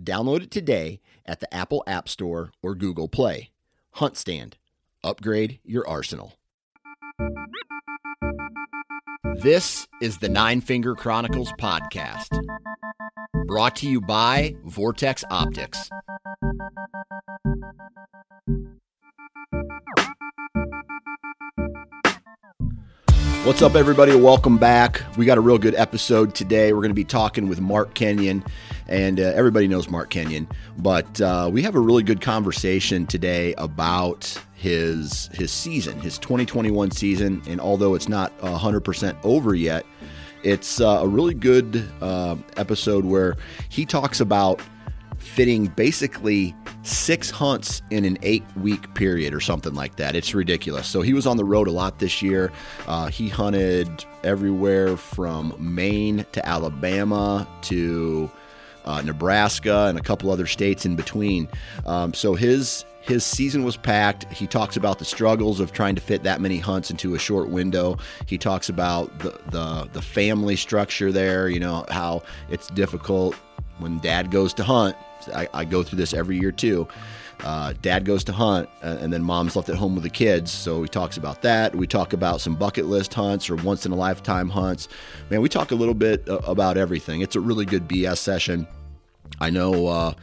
Download it today at the Apple App Store or Google Play. Hunt Stand. Upgrade your arsenal. This is the Nine Finger Chronicles podcast, brought to you by Vortex Optics. What's up, everybody? Welcome back. We got a real good episode today. We're going to be talking with Mark Kenyon, and uh, everybody knows Mark Kenyon, but uh, we have a really good conversation today about his his season, his 2021 season. And although it's not 100% over yet, it's uh, a really good uh, episode where he talks about fitting basically six hunts in an eight week period or something like that. It's ridiculous. So he was on the road a lot this year. Uh, he hunted everywhere from Maine to Alabama to uh, Nebraska and a couple other states in between. Um, so his his season was packed. He talks about the struggles of trying to fit that many hunts into a short window. He talks about the the, the family structure there. You know how it's difficult when dad goes to hunt I, I go through this every year too. Uh, dad goes to hunt, uh, and then mom's left at home with the kids. So he talks about that. We talk about some bucket list hunts or once in a lifetime hunts. Man, we talk a little bit uh, about everything. It's a really good BS session. I know uh,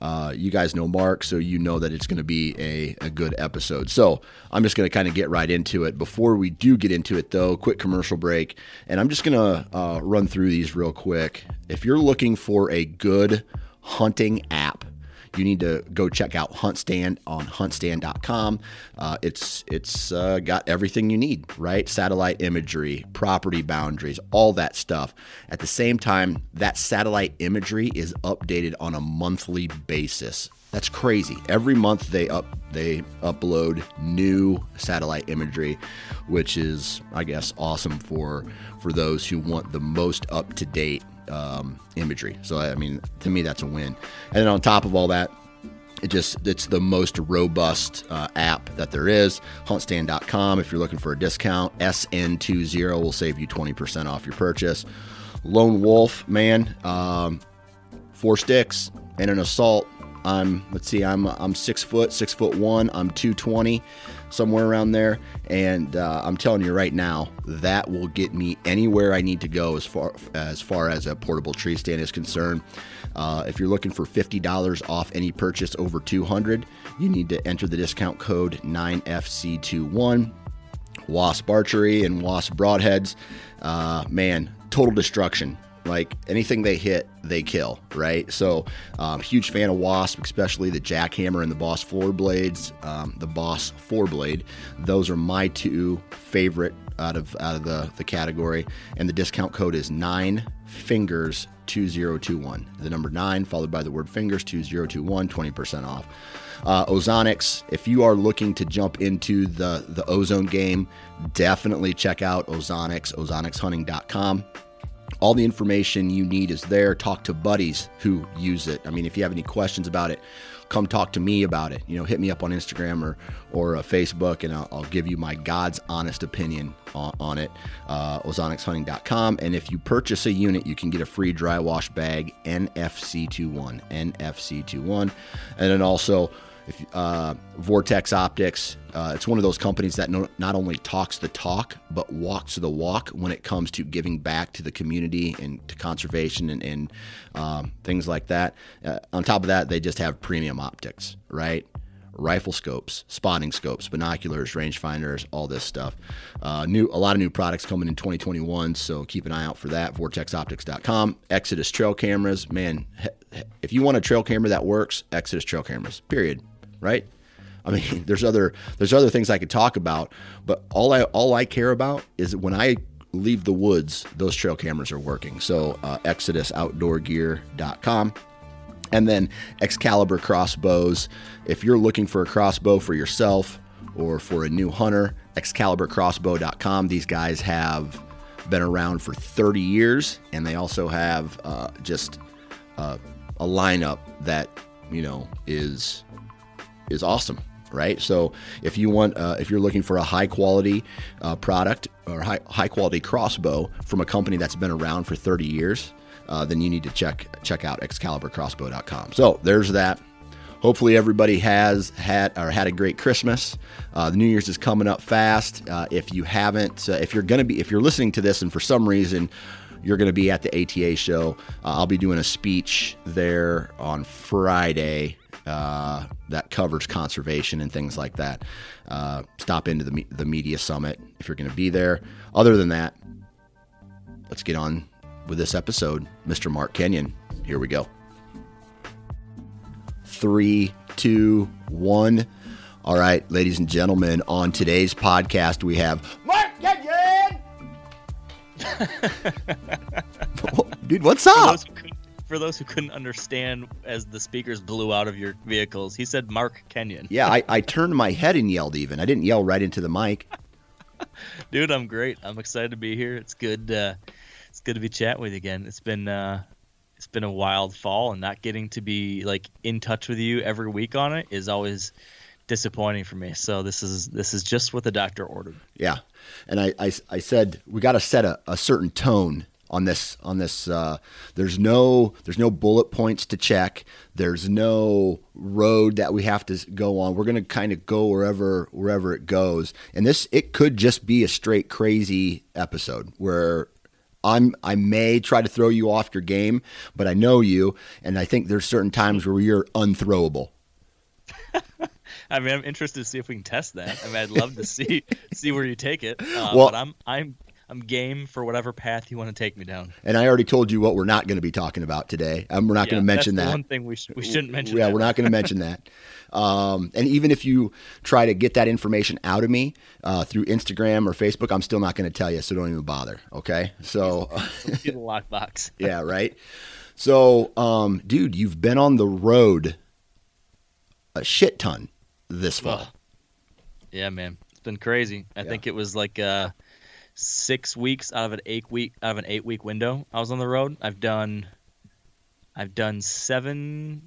uh, you guys know Mark, so you know that it's going to be a, a good episode. So I'm just going to kind of get right into it. Before we do get into it, though, quick commercial break. And I'm just going to uh, run through these real quick. If you're looking for a good hunting app. You need to go check out HuntStand on HuntStand.com. Uh, it's it's uh, got everything you need, right? Satellite imagery, property boundaries, all that stuff. At the same time, that satellite imagery is updated on a monthly basis. That's crazy. Every month they up they upload new satellite imagery, which is I guess awesome for for those who want the most up to date um, imagery. So I mean, to me, that's a win. And then on top of all that, it just it's the most robust uh, app that there is. Huntstand.com. If you're looking for a discount, SN20 will save you 20% off your purchase. Lone Wolf, man, um, four sticks and an assault. I'm let's see, I'm I'm six foot, six foot one. I'm 220 somewhere around there. And uh, I'm telling you right now, that will get me anywhere I need to go as far as far as a portable tree stand is concerned. Uh, if you're looking for $50 off any purchase over 200, you need to enter the discount code 9FC21. Wasp archery and wasp broadheads, uh, man, total destruction like anything they hit, they kill, right? So, um, huge fan of Wasp, especially the Jak-Hammer and the Boss Four Blades, um, the Boss Four Blade. Those are my two favorite out of out of the the category. And the discount code is nine fingers 2021. The number nine followed by the word fingers 2021, 20% off. Uh, Ozonics, if you are looking to jump into the the ozone game, definitely check out Ozonics, ozonicshunting.com. all the information you need is there. Talk to buddies who use it. I mean, if you have any questions about it, come talk to me about it. You know, hit me up on Instagram or or uh, Facebook, and I'll, I'll, give you my God's honest opinion on, on it. Uh, ozonicsHunting.com, and if you purchase a unit, you can get a free dry wash bag, NFC21, NFC21, and then also if uh, Vortex Optics, uh, it's one of those companies that no, not only talks the talk but walks the walk when it comes to giving back to the community and to conservation and, and um, things like that. Uh, on top of that, they just have premium optics, right? Rifle scopes, spotting scopes, binoculars, rangefinders, all this stuff. Uh, new, a lot of new products coming in 2021, so keep an eye out for that. VortexOptics.com. Exodus trail cameras, man. If you want a trail camera that works, Exodus trail cameras. Period right? I mean, there's other there's other things I could talk about, but all I all I care about is when I leave the woods, those trail cameras are working. So uh, ExodusOutdoorGear.com. And then Excalibur crossbows. If you're looking for a crossbow for yourself or for a new hunter, ExcaliburCrossbow.com. These guys have been around for 30 years, and they also have uh, just uh, a lineup that you know is is awesome right? So if you want, uh, if you're looking for a high quality uh, product or high, high quality crossbow from a company that's been around for 30 years, uh, then you need to check check out ExcaliburCrossbow.com. So there's that. Hopefully everybody has had or had a great Christmas. Uh, the New Year's is coming up fast. Uh, if you haven't, uh, if you're gonna be, if you're listening to this and for some reason you're going to be at the ATA show. I'll be doing a speech there on Friday uh, that covers conservation and things like that. Uh, stop into the, the media summit if you're going to be there. Other than that, let's get on with this episode. Mr. Mark Kenyon, here we go. Three, two, one. All right, ladies and gentlemen, on today's podcast, we have Mark Kenyon. Dude, what's up? For those who couldn't understand as the speakers blew out of your vehicles, he said Mark Kenyon. Yeah, I, I turned my head and yelled even. I didn't yell right into the mic. Dude, I'm great. I'm excited to be here. It's good uh, it's good to be chatting with you again. It's been uh, it's been a wild fall and not getting to be like in touch with you every week on it is always disappointing for me. So this is this is just what the doctor ordered. Yeah. And I, I, I said we got to set a, a certain tone on this on this uh, there's no there's no bullet points to check there's no road that we have to go on we're going to kind of go wherever wherever it goes and this it could just be a straight crazy episode where I'm I may try to throw you off your game but I know you and I think there's certain times where you're unthrowable I mean, I'm interested to see if we can test that. I mean, I'd love to see see where you take it. Uh, well, but I'm I'm I'm game for whatever path you want to take me down. And I already told you what we're not going to be talking about today. Um, we're not yeah, going to mention that. one thing we, sh- we shouldn't mention. Yeah, that. we're not going to mention that. Um, and even if you try to get that information out of me uh, through Instagram or Facebook, I'm still not going to tell you. So don't even bother. Okay. So lockbox. yeah. Right. So, um, dude, you've been on the road a shit ton this fall. yeah, man, it's been crazy. I yeah. think it was like. Uh, six weeks out of an eight week out of an eight week window I was on the road. I've done I've done seven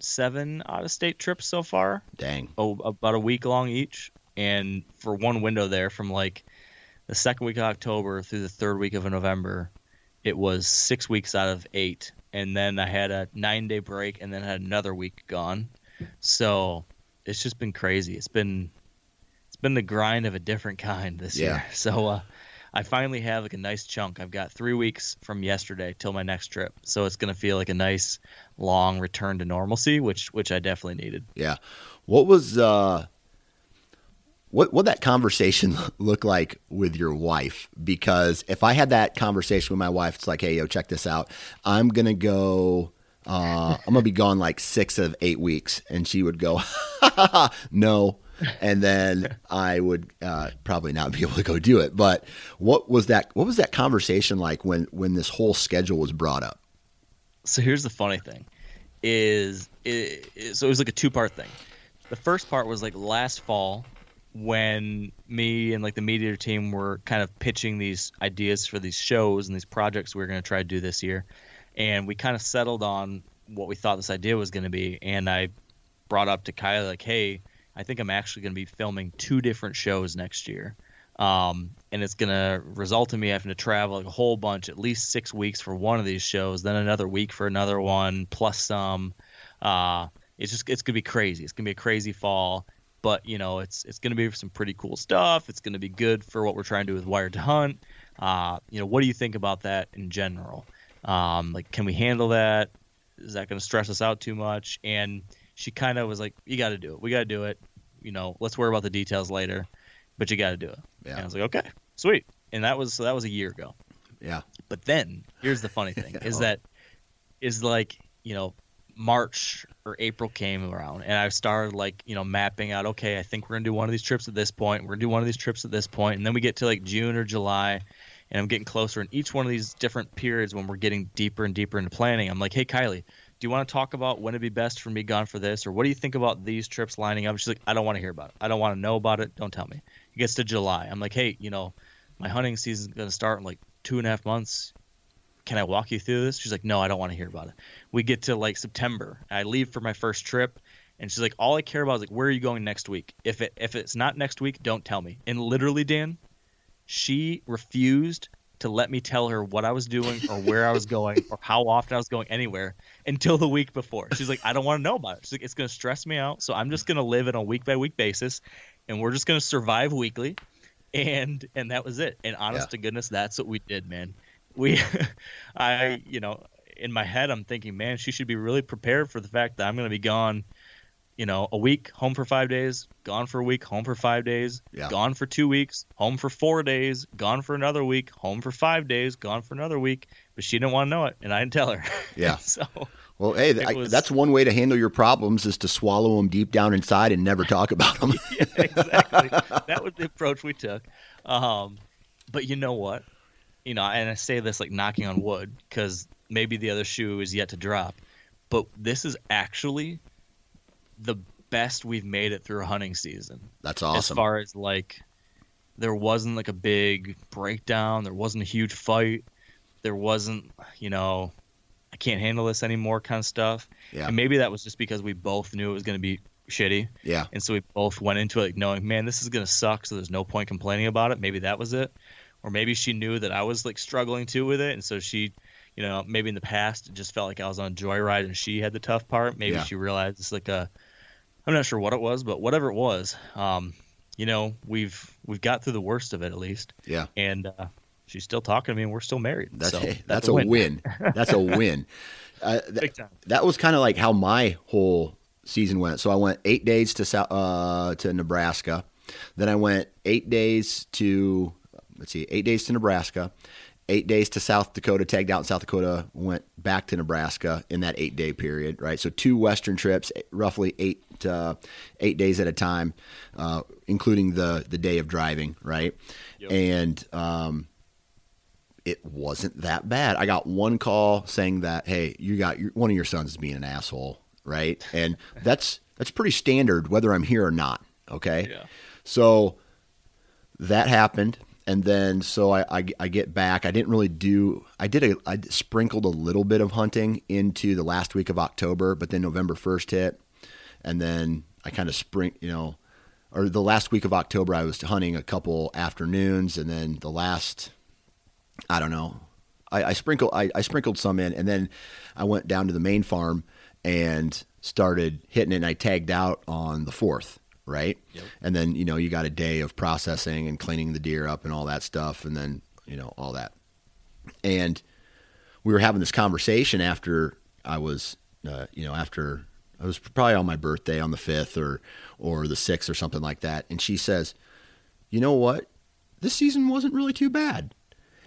seven out of state trips so far. Dang. Oh, about a week long each. And for one window there from like the second week of October through the third week of November, it was six weeks out of eight. And then I had a nine day break and then had another week gone. So it's just been crazy. It's been been the grind of a different kind this yeah. year. So uh, I finally have like a nice chunk. I've got three weeks from yesterday till my next trip, so it's gonna feel like a nice long return to normalcy, which which I definitely needed. Yeah. What was uh, what what that conversation look like with your wife? Because if I had that conversation with my wife, it's like, hey, yo, check this out. I'm gonna go. Uh, I'm gonna be gone like six of eight weeks, and she would go, no, and then I would uh, probably not be able to go do it. But what was that? What was that conversation like when when this whole schedule was brought up? So here's the funny thing: is it, so it was like a two part thing. The first part was like last fall. when me and like the media team were kind of pitching these ideas for these shows and these projects we were going to try to do this year, and we kind of settled on what we thought this idea was going to be. And I brought up to Kylie like, "Hey, I think I'm actually going to be filming two different shows next year." Um, and it's going to result in me having to travel like a whole bunch, at least six weeks for one of these shows, then another week for another one, plus some. Uh, it's just it's gonna be crazy. It's gonna be a crazy fall, but you know it's it's gonna be some pretty cool stuff. It's gonna be good for what we're trying to do with Wired to Hunt. Uh, you know, what do you think about that in general? Um, like, can we handle that? Is that gonna stress us out too much? And she kind of was like, "You got to do it. We got to do it. You know, let's worry about the details later, but you got to do it." Yeah. And I was like, "Okay, sweet." And that was so that was a year ago. Yeah. But then here's the funny thing: is that is like you know March or April came around, and I started like you know mapping out. Okay, I think we're gonna do one of these trips at this point. We're gonna do one of these trips at this point. point, and then we get to like June or July, and I'm getting closer. And each one of these different periods, when we're getting deeper and deeper into planning, I'm like, hey Kylie, do you want to talk about when it'd be best for me gone for this, or what do you think about these trips lining up? She's like, I don't want to hear about it. I don't want to know about it. Don't tell me. It gets to July. I'm like, hey, you know, my hunting season's gonna start in like two and a half months can I walk you through this? She's like, no, I don't want to hear about it. We get to like September. I leave for my first trip, and she's like, all I care about is like, where are you going next week? If it if it's not next week, don't tell me. And literally, Dan, she refused to let me tell her what I was doing or where I was going or how often I was going anywhere until the week before. She's like, I don't want to know about it. She's like, it's going to stress me out. So I'm just going to live it on a week by week basis and we're just going to survive weekly. And, and that was it. And honest yeah. to goodness, that's what we did, man we I you know in my head I'm thinking man she should be really prepared for the fact that I'm going to be gone you know a week home for 5 days gone for a week home for 5 days yeah. gone for 2 weeks home for 4 days gone for another week home for 5 days gone for another week but she didn't want to know it and I didn't tell her yeah so well, hey, I, was, that's one way to handle your problems is to swallow them deep down inside and never talk about them. yeah, exactly. that was the approach we took. Um, but you know what? you know, and I say this like knocking on wood because maybe the other shoe is yet to drop, but this is actually the best we've made it through a hunting season. That's awesome. As far as like, there wasn't like a big breakdown, there wasn't a huge fight, there wasn't, you know, I can't handle this anymore kind of stuff. Yeah. And maybe that was just because we both knew it was going to be shitty. Yeah. And so we both went into it like knowing, man, this is going to suck. So there's no point complaining about it. Maybe that was it or maybe she knew that I was like struggling too with it, and so she, you know, maybe in the past it just felt like I was on a joyride and she had the tough part. Maybe yeah. she realized it's like a, I'm not sure what it was, but whatever it was, um, you know, we've we've got through the worst of it at least. Yeah. And uh, she's still talking to me, and we're still married. That's so, that's, that's, a win. win. that's a win. Uh, th- that was kind of like how my whole season went. So I went eight days to uh, to Nebraska, then I went eight days to let's see, eight days to Nebraska, eight days to South Dakota, tagged out in South Dakota, went back to Nebraska in that eight day period, right? So two Western trips, roughly eight uh, eight days at a time, uh, including the the day of driving, right? Yep. And um, it wasn't that bad. I got one call saying that, hey, you got your, one of your sons is being an asshole, right? And that's that's pretty standard whether I'm here or not. Okay, yeah. so that happened and then so I, I, I, get back. I didn't really do. I did a. I sprinkled a little bit of hunting into the last week of October, but then November first hit, and then I kind of spring. You know, or the last week of October, I was hunting a couple afternoons, and then the last, I don't know, I, I sprinkled. I, I sprinkled some in, and then I went down to the main farm and started hitting it. and I tagged out on the fourth right? Yep. And then you know you got a day of processing and cleaning the deer up and all that stuff, and then you know all that. And we were having this conversation after I was, uh, you know, after I was probably on my birthday on the fifth or or the sixth or something like that, and she says, "You know what? This season wasn't really too bad."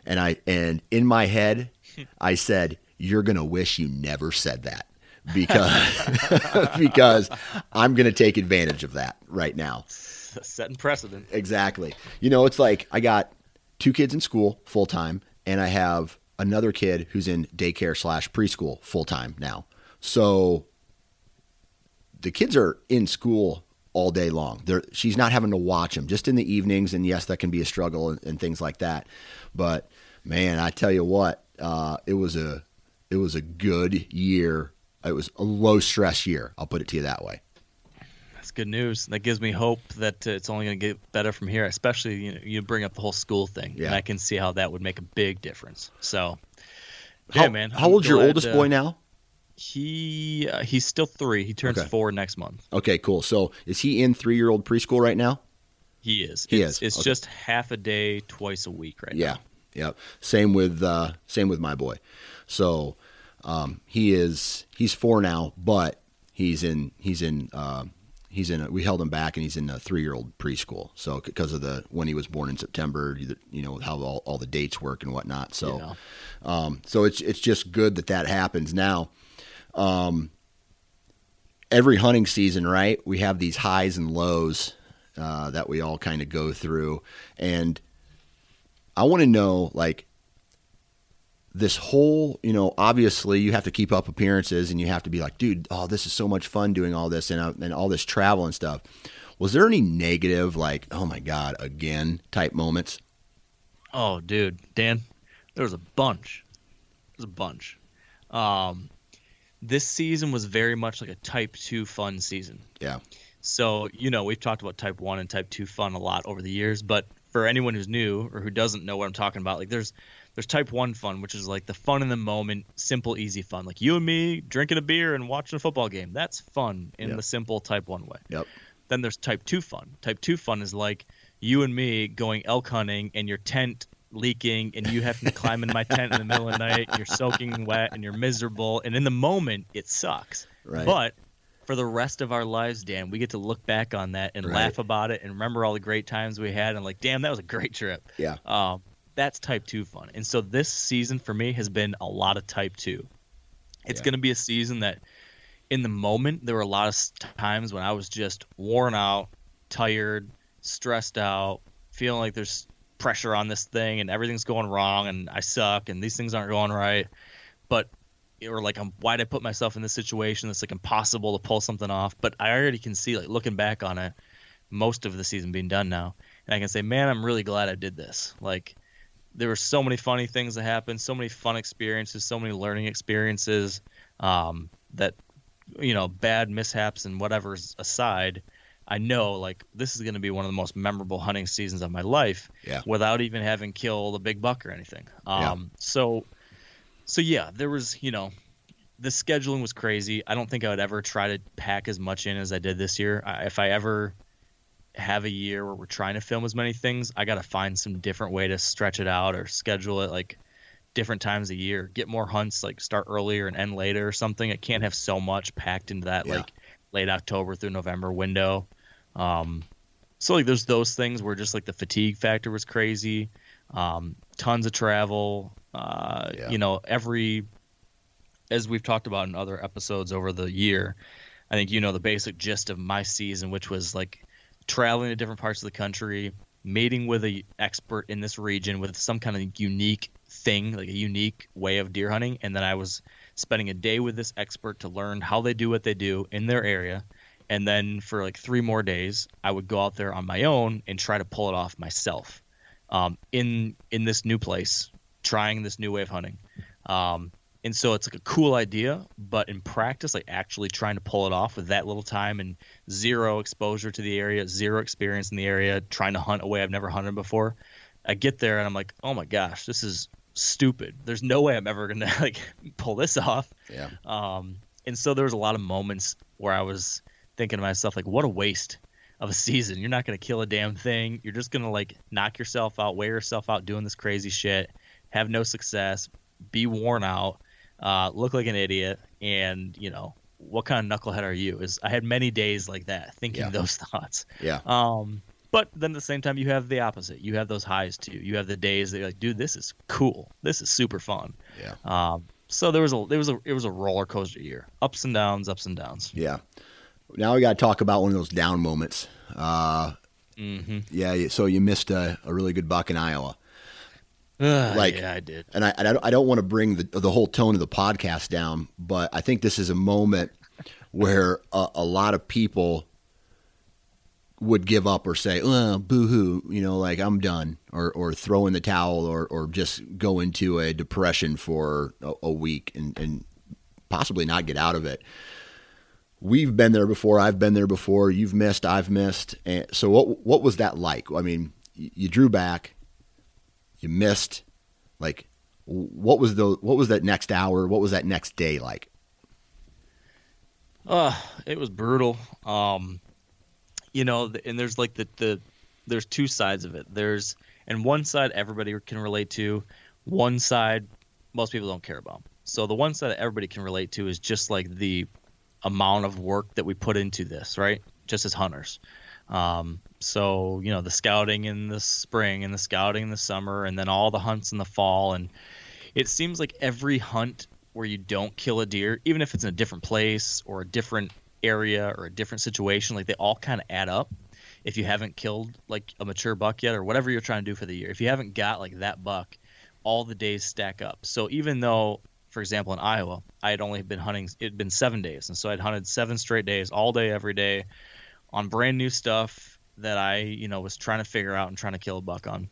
And I and in my head, I said, "You're gonna wish you never said that." because because I'm going to take advantage of that right now. Setting precedent. Exactly. You know, it's like I got two kids in school full time, and I have another kid who's in daycare slash preschool full time now. So the kids are in school all day long. There, she's not having to watch them just in the evenings. And yes, that can be a struggle and, and things like that. But man, I tell you what, uh, it was a it was a good year. It was a low stress year. I'll put it to you that way. That's good news. That gives me hope that uh, it's only going to get better from here. Especially you know, you bring up the whole school thing, Yeah. and I can see how that would make a big difference. So, How, yeah, man. How old's your oldest uh, boy now? He uh, he's still three. He turns Okay. four next month. Okay, cool. So is he in three year old preschool right now? He is. He it's, is. It's Okay. just half a day, twice a week right Yeah, now. yeah. Same with uh, same with my boy. So um, he is he's four now, but he's in he's in uh, he's in a, we held him back and he's in a three year old preschool. So because of the when he was born in September, you you know how all, all the dates work and whatnot. So Yeah. um, so it's it's just good that that happens now. Um, every hunting season, right? We have these highs and lows uh, that we all kind of go through, and I want to know like this whole, you know, obviously you have to keep up appearances and you have to be like, dude, oh, this is so much fun doing all this and, uh, and all this travel and stuff. Was there any negative, like, oh my God, again type moments? Oh, dude, Dan, there was a bunch. There's a bunch. Um, this season was very much like a Type Two fun season. Yeah. So you know we've talked about Type One and Type Two fun a lot over the years, but for anyone who's new or who doesn't know what I'm talking about, like there's there's Type One fun, which is like the fun in the moment, simple, easy fun, like you and me drinking a beer and watching a football game. That's fun in Yep. the simple Type One way. Yep. Then there's Type Two fun. Type Two fun is like you and me going elk hunting and your tent leaking and you have to climb in my tent in the middle of the night and you're soaking wet and you're miserable and in the moment it sucks. Right. But for the rest of our lives, Dan, we get to look back on that and Right. laugh about it and remember all the great times we had and like, damn, that was a great trip. Yeah. Um, that's type two fun. And so this season for me has been a lot of type two. It's Yeah. going to be a season that in the moment, there were a lot of times when I was just worn out, tired, stressed out, feeling like there's pressure on this thing and everything's going wrong and I suck and these things aren't going right. But or like I'm why'd I put myself in this situation that's like impossible to pull something off. But I already can see like looking back on it, most of the season being done now, and I can say, man, I'm really glad I did this. Like there were so many funny things that happened, so many fun experiences, so many learning experiences. Um, that you know, bad mishaps and whatever's aside, I know like this is going to be one of the most memorable hunting seasons of my life. Yeah. Without even having killed a big buck or anything. Yeah. Um, so, so yeah, there was you know, the scheduling was crazy. I don't think I would ever try to pack as much in as I did this year. I, if I ever have a year where we're trying to film as many things, I got to find some different way to stretch it out or schedule it like different times a year. Get more hunts, like start earlier and end later or something. I can't have so much packed into that Yeah. like late October through November window. Um, so like there's those things where just like the fatigue factor was crazy. Um, tons of travel. Uh, Yeah. You know, every as we've talked about in other episodes over the year, I think you know the basic gist of my season, which was like traveling to different parts of the country, meeting with a expert in this region with some kind of unique thing, like a unique way of deer hunting, and then I was spending a day with this expert to learn how they do what they do in their area. And then for like three more days, I would go out there on my own and try to pull it off myself um, in in this new place, trying this new way of hunting. Um, and so it's like a cool idea, but in practice, like actually trying to pull it off with that little time and zero exposure to the area, zero experience in the area, trying to hunt a way I've never hunted before. I get there and I'm like, oh my gosh, this is stupid. There's no way I'm ever gonna like pull this off. Yeah. Um, and so there was a lot of moments where I was thinking to myself, like, what a waste of a season. You're not going to kill a damn thing. You're just going to like knock yourself out, wear yourself out doing this crazy shit, have no success, be worn out, uh, look like an idiot. And, you know, what kind of knucklehead are you? Is I had many days like that thinking Yeah. those thoughts. Yeah. Um, but then at the same time, you have the opposite. You have those highs too. You have the days that you're like, dude, this is cool. This is super fun. Yeah. Um, so there was a there was a it was a roller coaster year, ups and downs, ups and downs. Yeah. Now we got to talk about one of those down moments. Uh, Mm-hmm. yeah. So you missed a, a really good buck in Iowa. Like- yeah, I did. and I, and I don't, I don't want to bring the, the whole tone of the podcast down, but I think this is a moment where a, a lot of people would give up or say, oh, boo hoo, you know, like I'm done, or, or throw in the towel, or, or just go into a depression for a, a week and, and possibly not get out of it. We've been there before. I've been there before. You've missed. I've missed. And so, what what was that like? I mean, you drew back, you missed. Like, what was the what was that next hour? What was that next day like? Uh, it was brutal. Um, you know, and there's like the the there's two sides of it. There's and one side everybody can relate to, one side most people don't care about. So the one side that everybody can relate to is just like the amount of work that we put into this, right? Just as hunters. Um, so you know the scouting in the spring and the scouting in the summer, and then all the hunts in the fall, and it seems like every hunt where you don't kill a deer, even if it's in a different place or a different area or a different situation, like they all kind of add up. If you haven't killed like a mature buck yet, or whatever you're trying to do for the year, if you haven't got like that buck, all the days stack up. So even though, for example, in Iowa, I had only been hunting, it had been seven days, and so I'd hunted seven straight days, all day, every day, on brand new stuff that I, you know, was trying to figure out and trying to kill a buck on.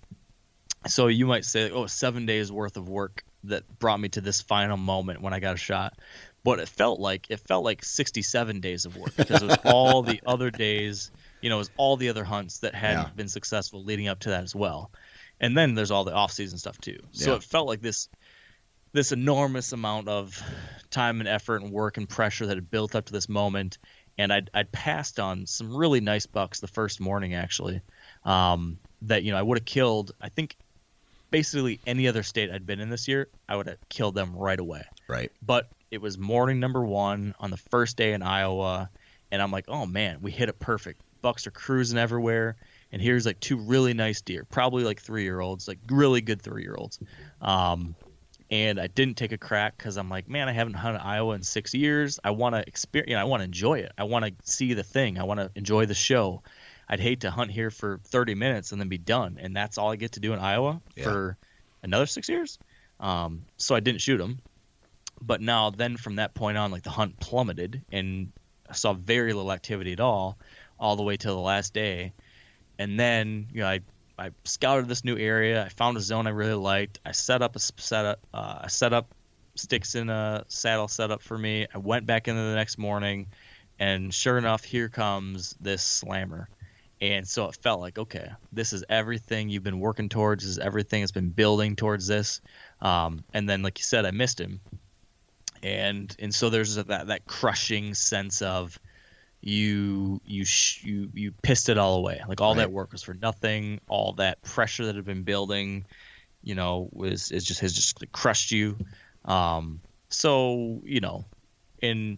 So you might say, oh, seven days worth of work that brought me to this final moment when I got a shot but it felt like it felt like 67 days of work because it was all the other days you know it was all the other hunts that hadn't yeah. been successful leading up to that as well and then there's all the off-season stuff too so yeah. it felt like this this enormous amount of time and effort and work and pressure that had built up to this moment and I'd, I'd passed on some really nice bucks the first morning actually um, that you know i would have killed i think basically any other state i'd been in this year i would have killed them right away right but it was morning number one on the first day in Iowa, and I'm like, oh man, we hit it perfect. Bucks are cruising everywhere, and here's like two really nice deer, probably like three year olds, like really good three year olds. Um, and I didn't take a crack because I'm like, man, I haven't hunted Iowa in six years. I want to experience, you know, I want to enjoy it. I want to see the thing. I want to enjoy the show. I'd hate to hunt here for 30 minutes and then be done, and that's all I get to do in Iowa yeah. for another six years. Um, so I didn't shoot them but now then from that point on like the hunt plummeted and I saw very little activity at all all the way till the last day and then you know I I scouted this new area. I found a zone I really liked. I set up a setup uh, I set up sticks in a saddle setup for me. I went back in the next morning and sure enough here comes this slammer. And so it felt like okay this is everything you've been working towards. This is everything that's been building towards this. Um, and then like you said I missed him. And and so there's that that crushing sense of you you sh- you you pissed it all away. Like all right. that work was for nothing. All that pressure that had been building, you know, was is just has just crushed you. Um, so you know, in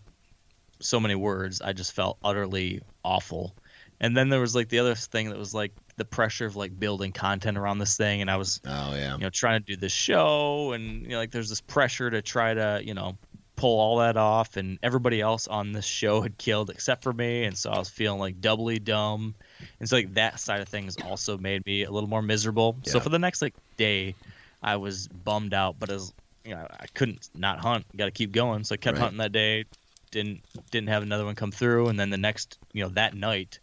so many words, I just felt utterly awful. And then there was like the other thing that was like the pressure of like building content around this thing, and I was, oh yeah, you know, trying to do this show, and you know, like there's this pressure to try to, you know, pull all that off, and everybody else on this show had killed except for me, and so I was feeling like doubly dumb. And so like that side of things also made me a little more miserable. Yeah. So for the next like day, I was bummed out, but as you know, I couldn't not hunt. Got to keep going, so I kept right. hunting that day. Didn't didn't have another one come through, and then the next, you know, that night,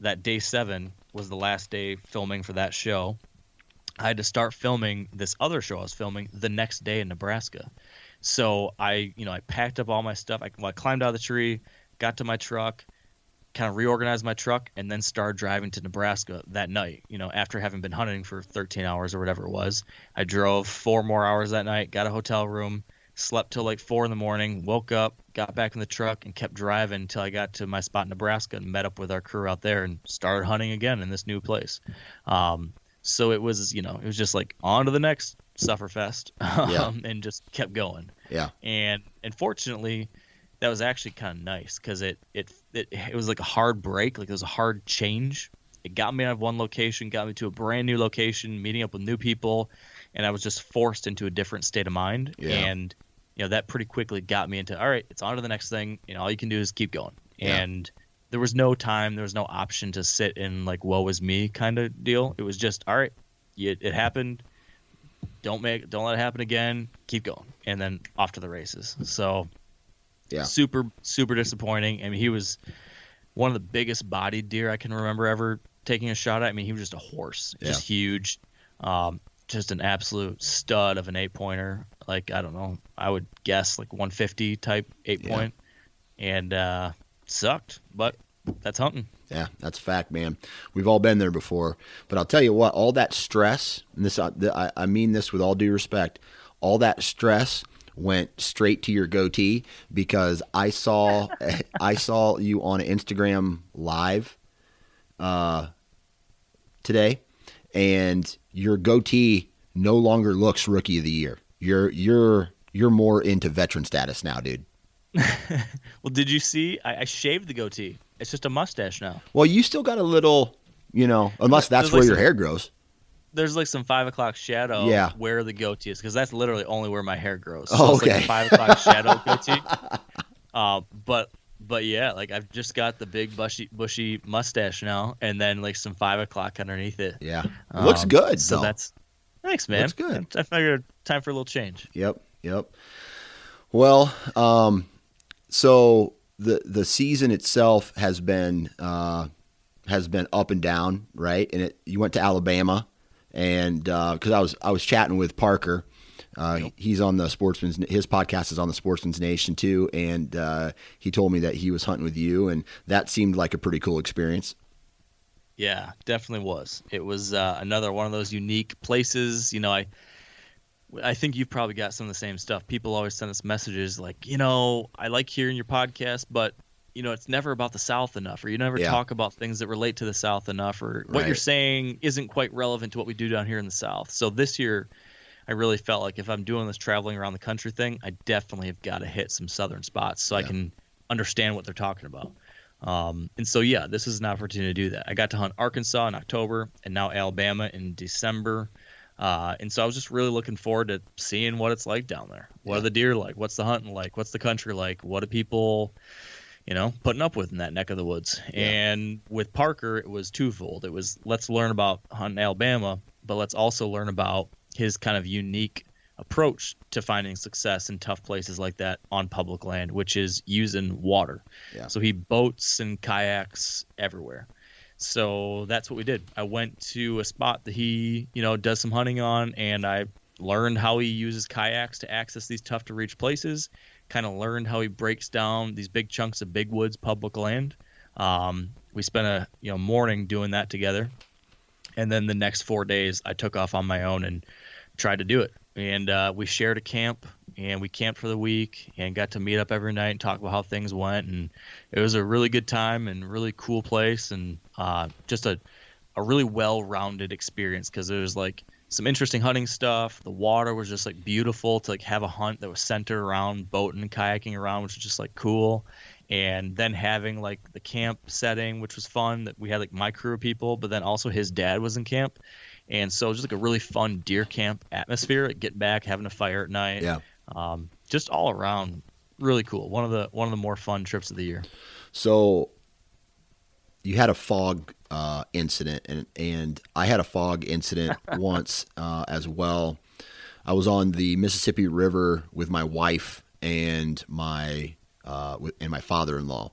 that day seven was the last day filming for that show. I had to start filming this other show I was filming the next day in Nebraska. So I, you know, I packed up all my stuff. I, well, I climbed out of the tree, got to my truck, kind of reorganized my truck, and then started driving to Nebraska that night. You know, after having been hunting for 13 hours or whatever it was, I drove four more hours that night, got a hotel room, slept till like four in the morning, woke up, got back in the truck, and kept driving until I got to my spot in Nebraska and met up with our crew out there and started hunting again in this new place. Um, so it was, you know, it was just like on to the next Sufferfest, um, yeah. and just kept going. Yeah. And unfortunately, that was actually kind of nice because it, it it it was like a hard break, like it was a hard change. It got me out of one location, got me to a brand new location, meeting up with new people, and I was just forced into a different state of mind. Yeah. And you know that pretty quickly got me into all right, it's on to the next thing. You know, all you can do is keep going. Yeah. And there was no time, there was no option to sit in like woe is me kind of deal. It was just all right, it, it happened don't make don't let it happen again keep going and then off to the races so yeah super super disappointing I mean he was one of the biggest bodied deer I can remember ever taking a shot at. I mean, he was just a horse, Yeah. just huge, um, just an absolute stud of an eight pointer. Like I don't know, I would guess like 150 type eight Yeah. point, and uh, sucked, but that's hunting. Yeah, that's a fact, man. We've all been there before. But I'll tell you what, all that stress, and this I, I I mean this with all due respect, all that stress went straight to your goatee because I saw I saw you on Instagram live uh, today, and your goatee no longer looks rookie of the year. You're you're you're more into veteran status now, dude. Well, did you see? I, I shaved the goatee. It's just a mustache now. Well, you still got a little, you know, unless that's There's where like your some- hair grows. There's like some five o'clock shadow Yeah. where the goatee is because that's literally only where my hair grows. Oh, it's like okay. five o'clock shadow goatee. Uh, but but yeah, like I've just got the big bushy bushy mustache now, and then like some five o'clock underneath it. Yeah, looks Um, good. So though. that's thanks, man. Looks good. I figured time for a little change. Yep, yep. Well, um, so the the season itself has been uh, has been up and down, right? And it, you went to Alabama, and because I was I was chatting with Parker. Uh, He's on the Sportsman's. His podcast is on the Sportsman's Nation too, and uh, he told me that he was hunting with you, and that seemed like a pretty cool experience. Yeah, definitely was. It was uh, another one of those unique places. You know, I I think you've probably got some of the same stuff. People always send us messages like, you know, I like hearing your podcast, but you know, it's never about the South enough, or you never Yeah. talk about things that relate to the South enough, or what you're saying isn't quite relevant to what we do down here in the South. So this year, I really felt like if I'm doing this traveling around the country thing, I definitely have got to hit some southern spots so I can understand what they're talking about. Um, and so, yeah, this is an opportunity to do that. I got to hunt Arkansas in October and now Alabama in December. Uh, and so I was just really looking forward to seeing what it's like down there. What Yeah. are the deer like? What's the hunting like? What's the country like? What are people, you know, putting up with in that neck of the woods? Yeah. And with Parker, it was twofold. It was let's learn about hunting Alabama, but let's also learn about his kind of unique approach to finding success in tough places like that on public land, which is using water. Yeah. So he boats and kayaks everywhere. So that's what we did. I went to a spot that he, you know, does some hunting on, and I learned how he uses kayaks to access these tough to reach places. Kind of learned how he breaks down these big chunks of big woods public land. Um, we spent a you know morning doing that together, and then the next four days I took off on my own and tried to do it. And uh, we shared a camp, and we camped for the week, and got to meet up every night and talk about how things went. And it was a really good time and really cool place, and uh, just a a really well-rounded experience because there was like some interesting hunting stuff. The water was just like beautiful to like have a hunt that was centered around boating and kayaking around, which was just like cool. And then having like the camp setting, which was fun. That we had like my crew of people, but then also his dad was in camp, and so just like a really fun deer camp atmosphere. Like getting back, having a fire at night, Yeah. um, just all around really cool. One of the one of the more fun trips of the year. So you had a fog uh, incident, and and I had a fog incident once uh, as well. I was on the Mississippi River with my wife and my uh, and my father-in-law,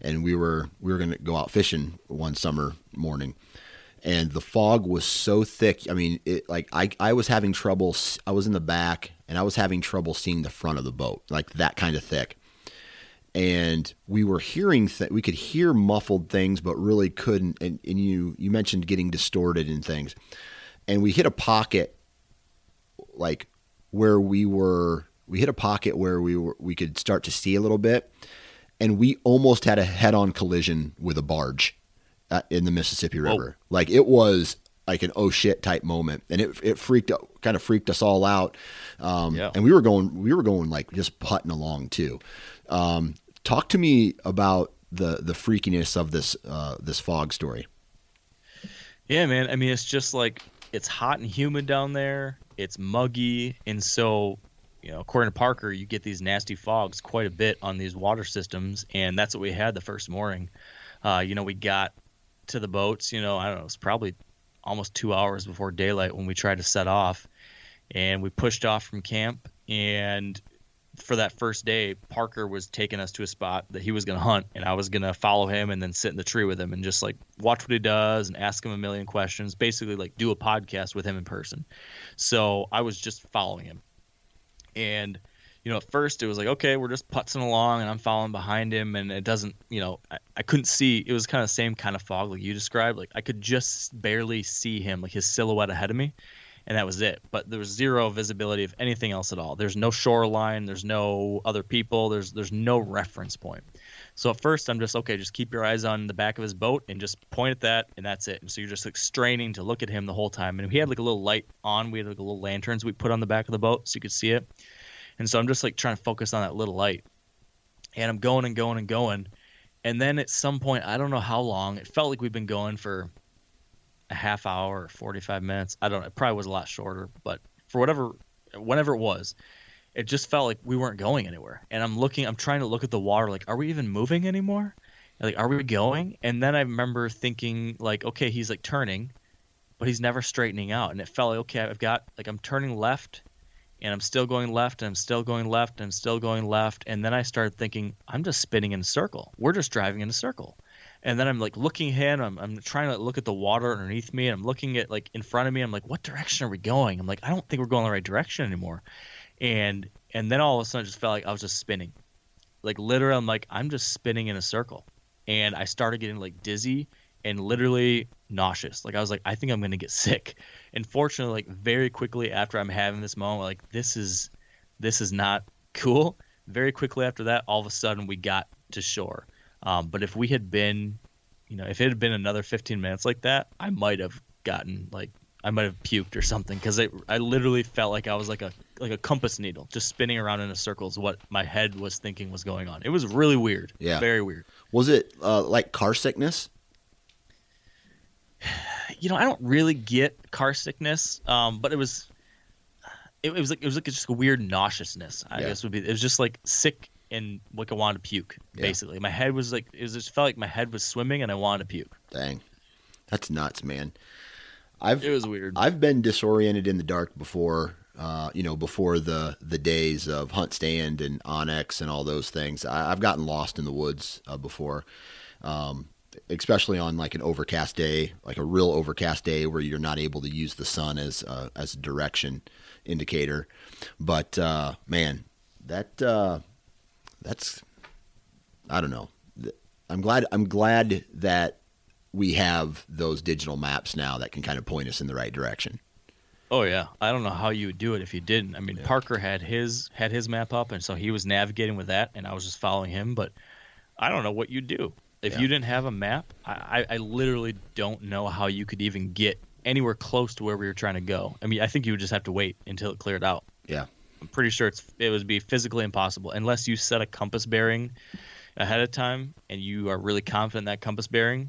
and we were we were going to go out fishing one summer morning, and the fog was so thick. I mean, it like I I was having trouble. I was in the back, and I was having trouble seeing the front of the boat, like that kind of thick and we were hearing th- we could hear muffled things but really couldn't and, and you you mentioned getting distorted in things and we hit a pocket like where we were we hit a pocket where we were we could start to see a little bit and we almost had a head-on collision with a barge uh, in the Mississippi. River like it was like an oh shit type moment and it, it freaked kind of freaked us all out um, Yeah. and we were going we were going like just putting along too um, talk to me about the the freakiness of this uh, this fog story Yeah, man. I mean, it's just like it's hot and humid down there. It's muggy, and so you know, according to Parker, you get these nasty fogs quite a bit on these water systems, and that's what we had the first morning. Uh, you know, we got to the boats. You know, I don't know, it was probably almost two hours before daylight when we tried to set off, and we pushed off from camp and for that first day, Parker was taking us to a spot that he was going to hunt, and I was going to follow him and then sit in the tree with him and just like watch what he does and ask him a million questions. Basically, like do a podcast with him in person. So I was just following him, and you know, at first it was like, okay, we're just putzing along and I'm following behind him and it doesn't, you know, I, I couldn't see, it was kind of the same kind of fog like you described. Like I could just barely see him, like his silhouette ahead of me. And that was it. But there was zero visibility of anything else at all. There's no shoreline. There's no other people. There's there's no reference point. So at first I'm just okay. Just keep your eyes on the back of his boat and just point at that, and that's it. And so you're just like straining to look at him the whole time. And he had like a little light on. We had like a little lanterns we put on the back of the boat so you could see it. And so I'm just like trying to focus on that little light. And I'm going and going and going. And then at some point, I don't know how long, it felt like we've been going for a half hour or 45 minutes. I don't know. It probably was a lot shorter, but for whatever, whenever it was, it just felt like we weren't going anywhere. And I'm looking, I'm trying to look at the water, like, are we even moving anymore? Like, are we going? And then I remember thinking, like, okay, he's like turning, but he's never straightening out. And it felt like, okay, I've got, like, I'm turning left and I'm still going left and I'm still going left and I'm still going left. And then I started thinking, I'm just spinning in a circle. We're just driving in a circle. And then I'm like looking ahead. I'm, I'm trying to look at the water underneath me. And I'm looking at like in front of me. I'm like, what direction are we going? I'm like, I don't think we're going the right direction anymore. And and then all of a sudden, I just felt like I was just spinning. Like literally, I'm like, I'm just spinning in a circle. And I started getting like dizzy and literally nauseous. Like I was like, I think I'm gonna get sick. And fortunately, like very quickly after I'm having this moment, like this is this is not cool. Very quickly after that, all of a sudden we got to shore. Um, but if we had been, you know, if it had been another 15 minutes like that, I might have gotten like I might have puked or something because I I literally felt like I was like a like a compass needle just spinning around in a circle is what my head was thinking was going on. It was really weird. Yeah, very weird. Was it uh, like car sickness? you know, I don't really get car sickness, um, but it was, it, it, was like it was like just a weird nauseousness. I yeah. guess would be. It was just like sick and like I wanted to puke. Basically, my head was like it was just felt like my head was swimming and I wanted to puke. Dang, that's nuts, man. I've it was weird. I've been disoriented in the dark before. Uh, you know, before the the days of Hunt Stand and onX and all those things, I, have gotten lost in the woods uh, before. Um, especially on like an overcast day, like a real overcast day where you're not able to use the sun as uh, as a direction indicator. But uh, man, that uh, that's I don't know. I'm glad I'm glad that we have those digital maps now that can kind of point us in the right direction. Oh yeah, I don't know how you would do it if you didn't. I mean, yeah. Parker had his had his map up, and so he was navigating with that, and I was just following him. But I don't know what you'd do. If yeah. you didn't have a map, I, I literally don't know how you could even get anywhere close to where we were trying to go. I mean, I think you would just have to wait until it cleared out. Yeah. I'm pretty sure it's it would be physically impossible unless you set a compass bearing ahead of time and you are really confident in that compass bearing.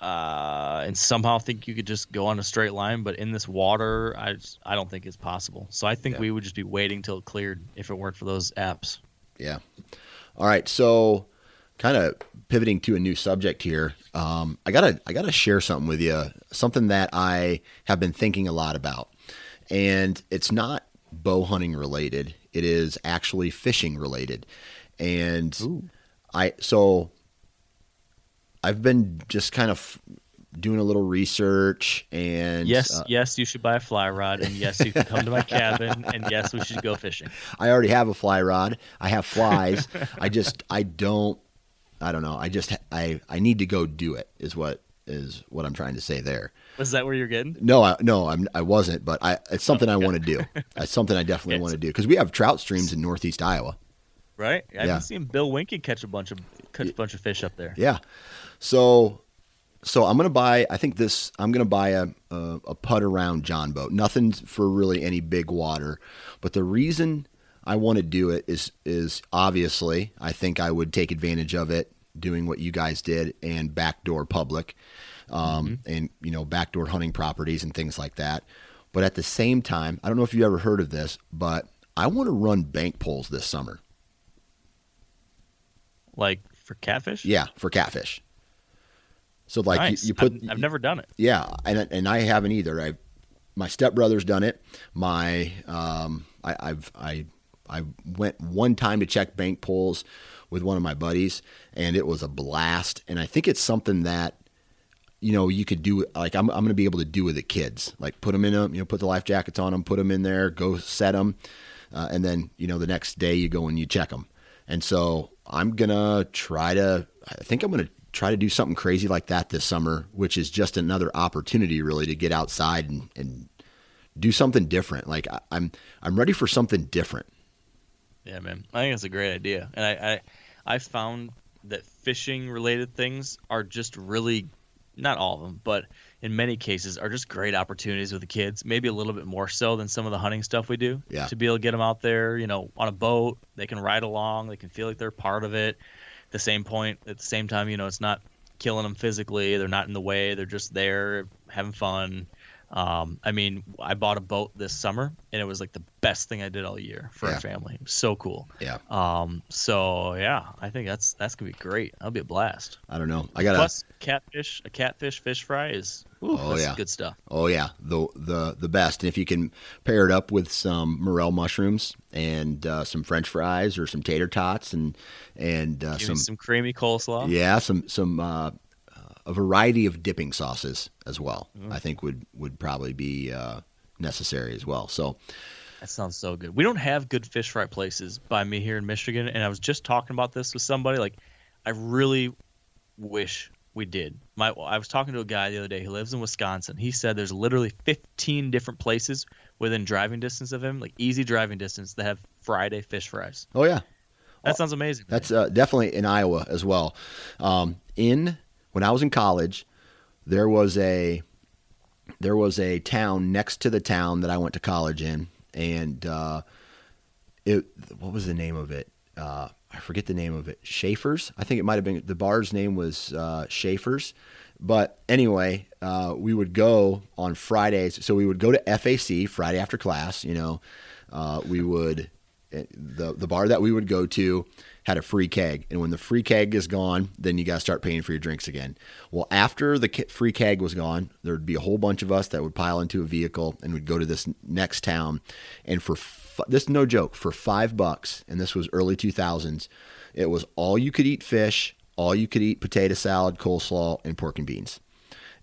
Uh, and somehow think you could just go on a straight line, but in this water, I just, I don't think it's possible. So I think yeah. we would just be waiting till it cleared if it weren't for those apps. Yeah. All right. So kind of pivoting to a new subject here, um, I gotta I gotta share something with you, something that I have been thinking a lot about, and it's not bow hunting related. It is actually fishing related, and Ooh. I so I've been just kind of doing a little research and yes uh, yes you should buy a fly rod and yes you can come to my cabin and yes we should go fishing i already have a fly rod i have flies i just i don't I don't know. I just I I need to go do it. Is what is what I'm trying to say there. Was that where you're getting? No, I, no, I'm I wasn't. But I it's something I want to do. It's something I definitely want to do because we have trout streams in Northeast Iowa. Right. I've yeah. seen Bill Winke catch a bunch of catch a bunch of fish up there. Yeah. So so I'm gonna buy. I think this. I'm gonna buy a, a, a Putt-Around John boat. Nothing for really any big water, but the reason I want to do it is is obviously I think I would take advantage of it doing what you guys did and backdoor public um, mm-hmm. and you know backdoor hunting properties and things like that. But at the same time, I don't know if you ever heard of this, but I want to run bank poles this summer. Like for catfish? Yeah, for catfish. So like nice. you, you, put I've, I've, never done it. Yeah, and and I haven't either. I my stepbrother's done it. My um I, I've I I went one time to check bank poles with one of my buddies, and it was a blast. And I think it's something that you know you could do. Like I'm I'm to be able to do with the kids. Like put them in them, you know, put the life jackets on them, put them in there, go set them, uh, and then you know the next day you go and you check them. And so I'm gonna try to. I think I'm gonna try to do something crazy like that this summer, which is just another opportunity really to get outside and, and do something different. Like I, I'm I'm ready for something different. Yeah, man. I think it's a great idea, and I, I I found that fishing related things are just really not all of them, but in many cases are just great opportunities with the kids. Maybe a little bit more so than some of the hunting stuff we do. Yeah. To be able to get them out there, you know, on a boat, they can ride along, they can feel like they're part of it. At the same point, at the same time, you know, it's not killing them physically. They're not in the way. They're just there having fun. Um, I mean, I bought a boat this summer, and it was like the best thing I did all year for Yeah. our family. It was so cool. Yeah. Um, so yeah, I think that's that's gonna be great. That'll be a blast. I don't know. I gotta. Plus, catfish, a catfish fish fry is ooh, Oh, yeah. good stuff. Oh yeah, the the the best. And if you can pair it up with some morel mushrooms and uh, some French fries or some tater tots and and uh, some, some creamy coleslaw. yeah some some uh, a variety of dipping sauces as well. Mm. I think would would probably be uh, necessary as well. So That sounds so good. We don't have good fish fry places by me here in Michigan, and I was just talking about this with somebody. Like, I really wish we did. My, I was talking to a guy the other day who lives in Wisconsin. He said there's literally 15 different places within driving distance of him, like easy driving distance, that have Friday fish fries. oh yeah, That sounds amazing. That's uh, definitely in Iowa as well. Um, in when I was in college, there was a there was a town next to the town that I went to college in, and uh, it what was the name of it? Uh, I forget the name of it. Schaefer's. I think it might have been the bar's name was uh, Schaefer's. But anyway, uh, we would go on Fridays. So we would go to FAC Friday after class. You know, uh, we would the the bar that we would go to had a free keg, and when the free keg is gone, then you got to start paying for your drinks again. Well, after the free keg was gone, there'd be a whole bunch of us that would pile into a vehicle and would go to this next town, and for f- this no joke for five bucks, and this was early two thousands, it was all you could eat fish, all you could eat potato salad, coleslaw, and pork and beans.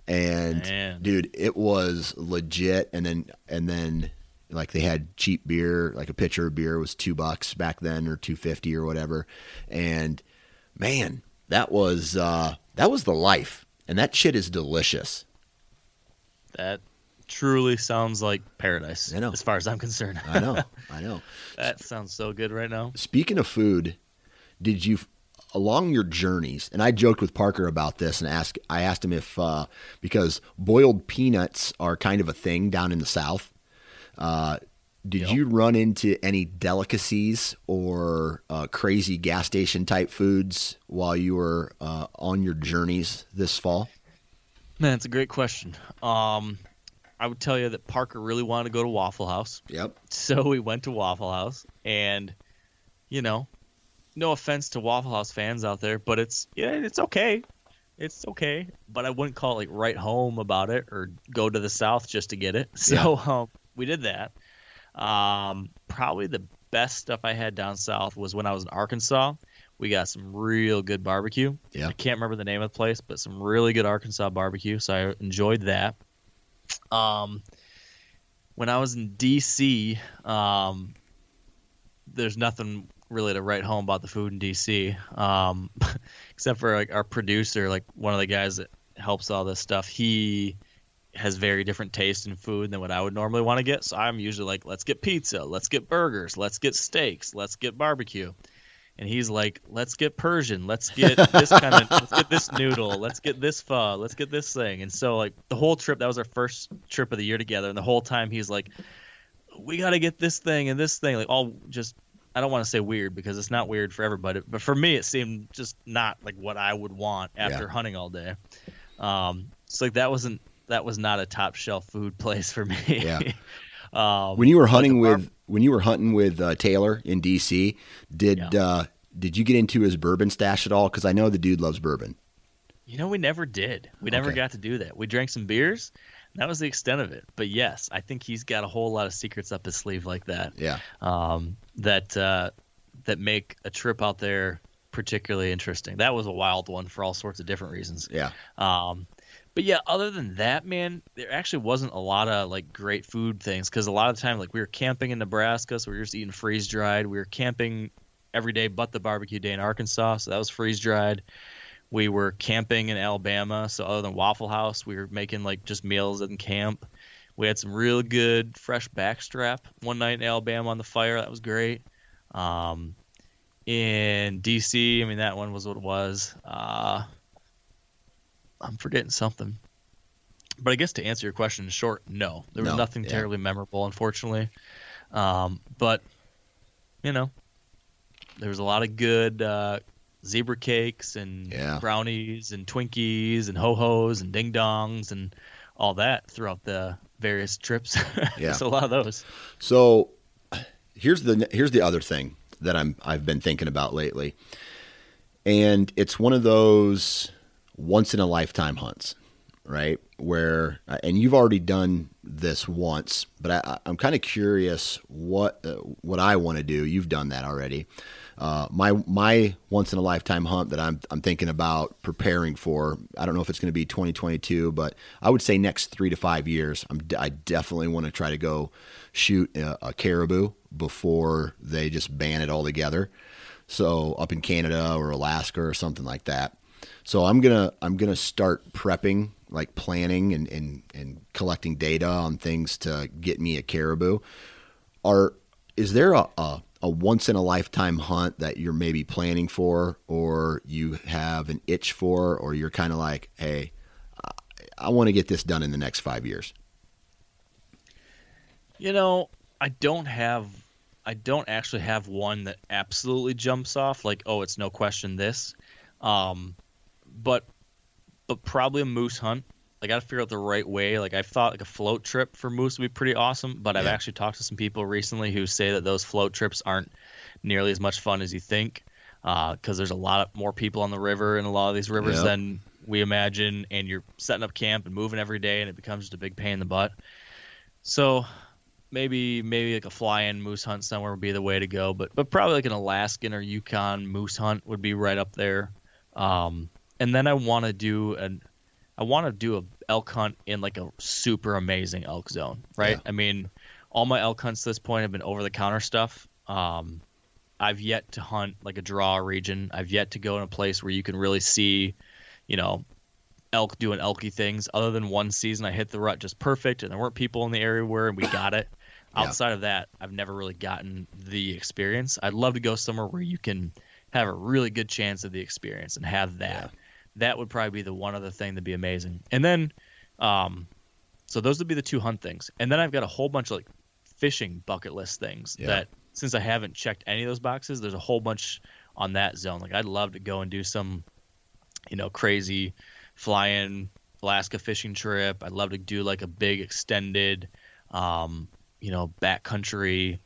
And Man. dude, it was legit. And then and then like they had cheap beer, like a pitcher of beer was two bucks back then or two fifty or whatever. And man, that was uh that was the life. And that shit is delicious. That truly sounds like paradise. I know. As far as I'm concerned. I know. I know. that sounds so good right now. Speaking of food, did you along your journeys? And I joked with Parker about this, and asked I asked him if uh, because boiled peanuts are kind of a thing down in the South. Uh, did Yep. you run into any delicacies or uh, crazy gas station type foods while you were uh, on your journeys this fall? Man, it's a great question. Um, I would tell you that Parker really wanted to go to Waffle House. Yep. So we went to Waffle House, and you know, no offense to Waffle House fans out there, but it's yeah, it's okay, it's okay. But I wouldn't call it like right home about it or go to the South just to get it. So um, we did that. Um, probably the best stuff I had down south was when I was in Arkansas. We got some real good barbecue. Yeah. I can't remember the name of the place, but some really good Arkansas barbecue. So I enjoyed that. Um, when I was in DC, um, there's nothing really to write home about the food in DC, um, except for like our producer, like one of the guys that helps all this stuff. He has very different taste in food than what I would normally want to get. So I'm usually like, let's get pizza, let's get burgers, let's get steaks, let's get barbecue. And he's like, let's get Persian, let's get this kind of, let's get this noodle, let's get this pho, let's get this thing. And so like the whole trip, that was our first trip of the year together. And the whole time he's like, we got to get this thing and this thing, like all just, I don't want to say weird because it's not weird for everybody, but for me it seemed just not like what I would want after Yeah. hunting all day. Um, so like that wasn't that was not a top shelf food place for me. Yeah. um, When you were hunting bar- with when you were hunting with uh, Taylor in DC, did Yeah. uh, did you get into his bourbon stash at all? Because I know the dude loves bourbon. you know, we never did. We never Okay. got to do that. We drank some beers. That was the extent of it. But yes, I think he's got a whole lot of secrets up his sleeve like that. Yeah. Um, that uh, that make a trip out there particularly interesting. That was a wild one for all sorts of different reasons. Yeah. Um, but yeah, other than that, man, there actually wasn't a lot of like great food things because a lot of the time, like we were camping in Nebraska, so we were just eating freeze dried. We were camping every day but the barbecue day in Arkansas, so that was freeze dried. We were camping in Alabama, so other than Waffle House, we were making like just meals in camp. We had some real good fresh backstrap one night in Alabama on the fire. That was great. Um, in DC, I mean that one was what it was. Uh, I'm forgetting something. But I guess to answer your question in short, no, there was No, nothing yeah. terribly memorable, unfortunately. Um, but you know, there was a lot of good uh, zebra cakes and Yeah. brownies and Twinkies and ho hos and ding dongs and all that throughout the various trips. Yeah. It's a lot of those. So here's the here's the other thing that I'm I've been thinking about lately, and it's one of those once in a lifetime hunts, right? Where and you've already done this once, but I, I'm kind of curious what uh, what I want to do. You've done that already. Uh, my my once in a lifetime hunt that I'm I'm thinking about preparing for. I don't know if it's going to be 2022, but I would say next three to five years. I'm I definitely want to try to go shoot a, a caribou before they just ban it altogether. So up in Canada or Alaska or something like that. So I'm gonna I'm gonna start prepping, like planning and and, and collecting data on things to get me a caribou. Are is there a, a a once in a lifetime hunt that you're maybe planning for, or you have an itch for, or you're kind of like, hey, I, want to get this done in the next five years. You know, I don't have I don't actually have one that absolutely jumps off like, oh, it's no question this. Um but but probably a moose hunt. I got to figure out the right way. Like I've thought like a float trip for moose would be pretty awesome, but I've actually talked to some people recently who say that those float trips aren't nearly as much fun as you think because there's a lot of more people on the river in a lot of these rivers Yep. than we imagine, and you're setting up camp and moving every day, and it becomes just a big pain in the butt. So maybe maybe like a fly-in moose hunt somewhere would be the way to go, but but probably like an Alaskan or Yukon moose hunt would be right up there. Um, and then I want to do an I want to do a elk hunt in like a super amazing elk zone, right? Yeah. I mean, all my elk hunts to this point have been over the counter stuff. Um, I've yet to hunt like a draw region. I've yet to go in a place where you can really see, you know, elk doing elky things. Other than one season, I hit the rut just perfect, and there weren't people in the area where and we got it. Yeah. Outside of that, I've never really gotten the experience. I'd love to go somewhere where you can have a really good chance of the experience and have that. That would probably be the one other thing that'd be amazing. And then, um, so those would be the two hunt things. And then I've got a whole bunch of like fishing bucket list things Yeah. that since I haven't checked any of those boxes, there's a whole bunch on that zone. Like I'd love to go and do some, you know, crazy fly-in Alaska fishing trip. I'd love to do like a big extended, um, you know, backcountry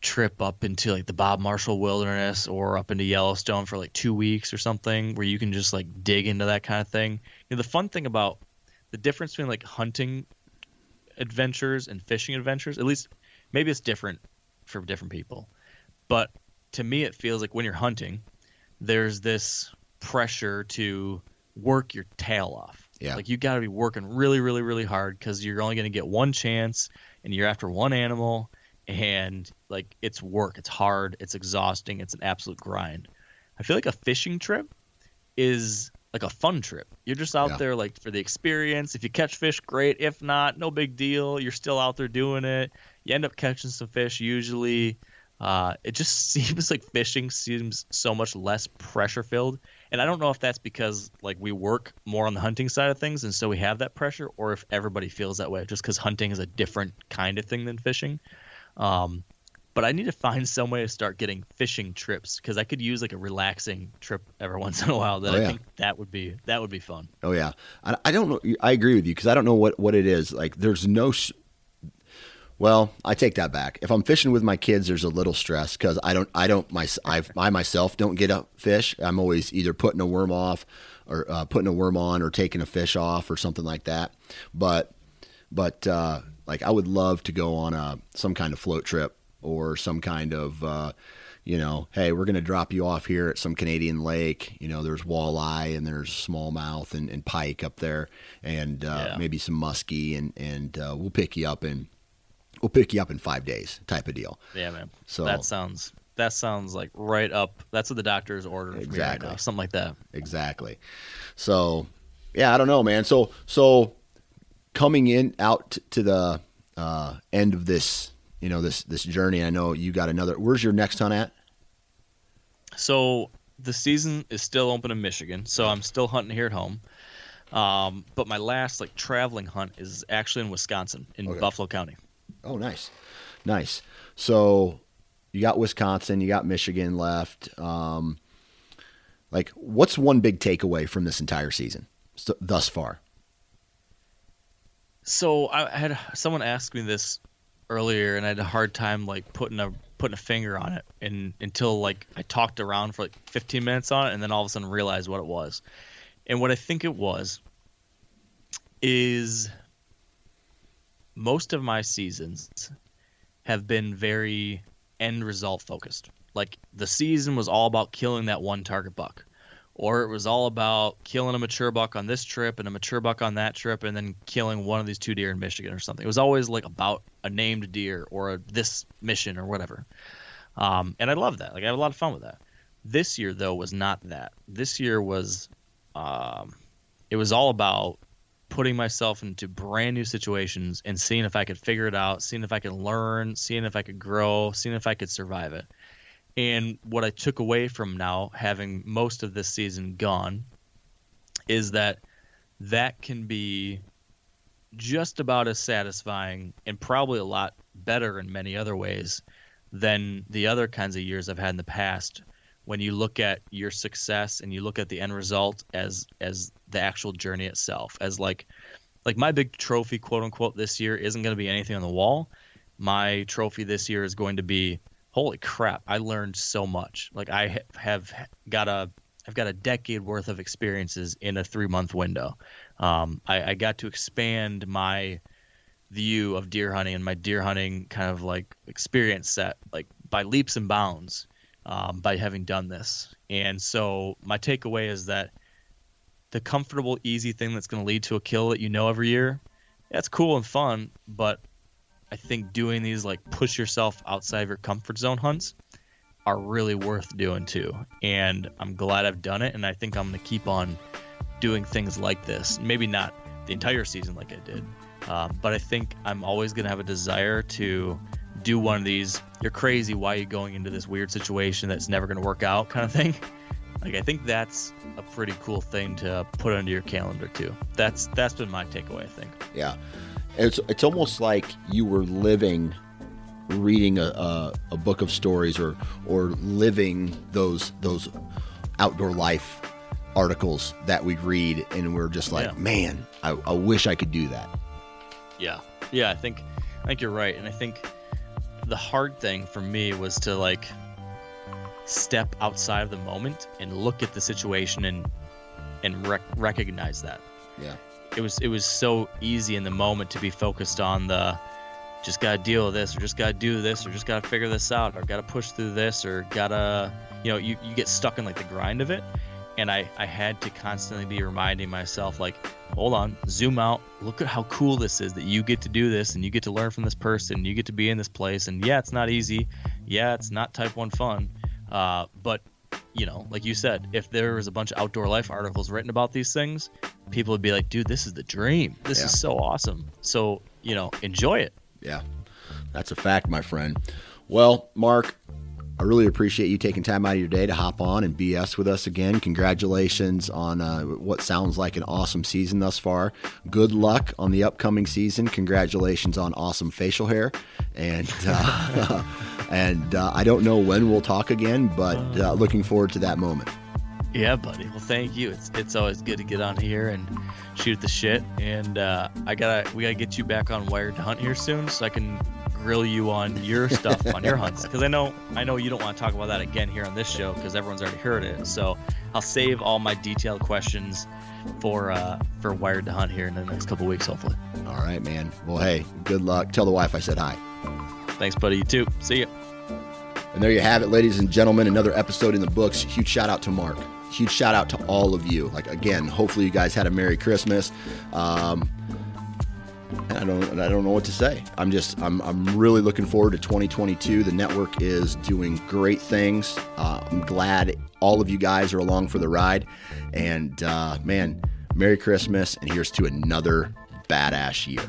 trip up into like the Bob Marshall Wilderness or up into Yellowstone for like two weeks or something, where you can just like dig into that kind of thing. You know, the fun thing about the difference between like hunting adventures and fishing adventures, at least maybe it's different for different people, but to me it feels like when you're hunting, there's this pressure to work your tail off. Yeah. Like you got to be working really, really, really hard because you're only going to get one chance, and you're after one animal, and like it's work, it's hard, it's exhausting, it's an absolute grind. I feel like a fishing trip is like a fun trip. You're just out Yeah. there like for the experience. If you catch fish, great. If not, no big deal. You're still out there doing it. You end up catching some fish usually. Uh, it just seems like fishing seems so much less pressure filled. And I don't know if that's because like we work more on the hunting side of things and so we have that pressure, or if everybody feels that way just because hunting is a different kind of thing than fishing. Um, but I need to find some way to start getting fishing trips because I could use like a relaxing trip every once in a while. That Oh, I yeah. think that would be that would be fun. Oh yeah, I, I don't know. I agree with you because I don't know what what it is. Like, there's no. s well, I take that back. If I'm fishing with my kids, there's a little stress because I don't, I don't, my, I, I myself don't get a fish. I'm always either putting a worm off, or uh, putting a worm on, or taking a fish off, or something like that. But, but uh, like I would love to go on a some kind of float trip or some kind of uh, you know, hey, we're going to drop you off here at some Canadian lake. You know, there's walleye and there's smallmouth and, and pike up there, and uh, yeah. maybe some muskie, and and uh, we'll pick you up in we'll pick you up in five days, type of deal. Yeah, man. So that sounds that sounds like right up. That's what the doctor is ordering exactly. Right something like that. Exactly. So, yeah, I don't know, man. So so coming in out to the uh, end of this you know this this journey. I know you got another. Where's your next hunt at? So the season is still open in Michigan, so I'm still hunting here at home. Um, but my last like traveling hunt is actually in Wisconsin, in okay. Buffalo County. Oh, nice, nice. So you got Wisconsin, you got Michigan left. Um, like, what's one big takeaway from this entire season thus far? So I had someone ask me this earlier, and I had a hard time like putting a putting a finger on it, and until like I talked around for like 15 minutes on it, and then all of a sudden realized what it was. And what I think it was is most of my seasons have been very end result focused. Like the season was all about killing that one target buck or it was all about killing a mature buck on this trip and a mature buck on that trip and then killing one of these two deer in Michigan or something. It was always like about a named deer or a, this mission or whatever. Um, and I love that. Like I had a lot of fun with that. This year though was not that. This year was um, it was all about putting myself into brand new situations and seeing if I could figure it out, seeing if I could learn, seeing if I could grow, seeing if I could survive it. And what I took away from now, having most of this season gone, is that that can be just about as satisfying and probably a lot better in many other ways than the other kinds of years I've had in the past. When you look at your success and you look at the end result as as the actual journey itself as like like my big trophy quote unquote this year isn't going to be anything on the wall. My trophy this year is going to be holy crap, I learned so much. Like I have got a I've got a decade worth of experiences in a three month window. Um, I, I, got to expand my view of deer hunting and my deer hunting kind of like experience set like by leaps and bounds um, by having done this. And so my takeaway is that the comfortable, easy thing that's going to lead to a kill that you know every year, that's cool and fun, but I think doing these like push yourself outside of your comfort zone hunts are really worth doing too. And I'm glad I've done it, and I think I'm gonna keep on doing things like this. Maybe not the entire season like I did, uh, but I think I'm always gonna have a desire to do one of these. You're crazy. Why are you going into this weird situation that's never gonna work out? Kind of thing. Like I think that's a pretty cool thing to put under your calendar too. That's that's been my takeaway. I think. Yeah. It's it's almost like you were living, reading a, a, a book of stories or or living those those outdoor life articles that we read, and we're just like, yeah. man, I, I wish I could do that. Yeah, yeah, I think I think you're right, and I think the hard thing for me was to like step outside of the moment and look at the situation and and rec- recognize that. Yeah it was it was so easy in the moment to be focused on the just gotta deal with this or just gotta do this or just gotta figure this out or gotta push through this or gotta you know you, you get stuck in like the grind of it. And I, I had to constantly be reminding myself like hold on zoom out look at how cool this is that you get to do this and you get to learn from this person you get to be in this place and yeah it's not easy yeah it's not type one fun uh, but you know, like you said, if there was a bunch of outdoor life articles written about these things, people would be like, dude, this is the dream. This yeah. is so awesome. So, you know, enjoy it. Yeah. That's a fact, my friend. Well, Mark, I really appreciate you taking time out of your day to hop on and BS with us again. Congratulations on uh, what sounds like an awesome season thus far. Good luck on the upcoming season. Congratulations on awesome facial hair. And uh, and uh, I don't know when we'll talk again, but uh, looking forward to that moment. Yeah, buddy. Well, thank you. It's it's always good to get on here and shoot the shit. And uh, I gotta we gotta get you back on Wired to Hunt here soon, so I can grill you on your stuff on your hunts because I know I know you don't want to talk about that again here on this show because everyone's already heard it. So I'll save all my detailed questions for uh, for Wired to Hunt here in the next couple weeks, hopefully. All right, man. Well, hey, good luck. Tell the wife I said hi. Thanks, buddy. You too. See you. And there you have it, ladies and gentlemen. Another episode in the books. Huge shout out to Mark. Huge shout out to all of you. Like again, hopefully you guys had a Merry Christmas. Um, I don't I don't know what to say. I'm just I'm, I'm really looking forward to 2022. The network is doing great things. Uh, I'm glad all of you guys are along for the ride. And uh, man, Merry Christmas and here's to another badass year.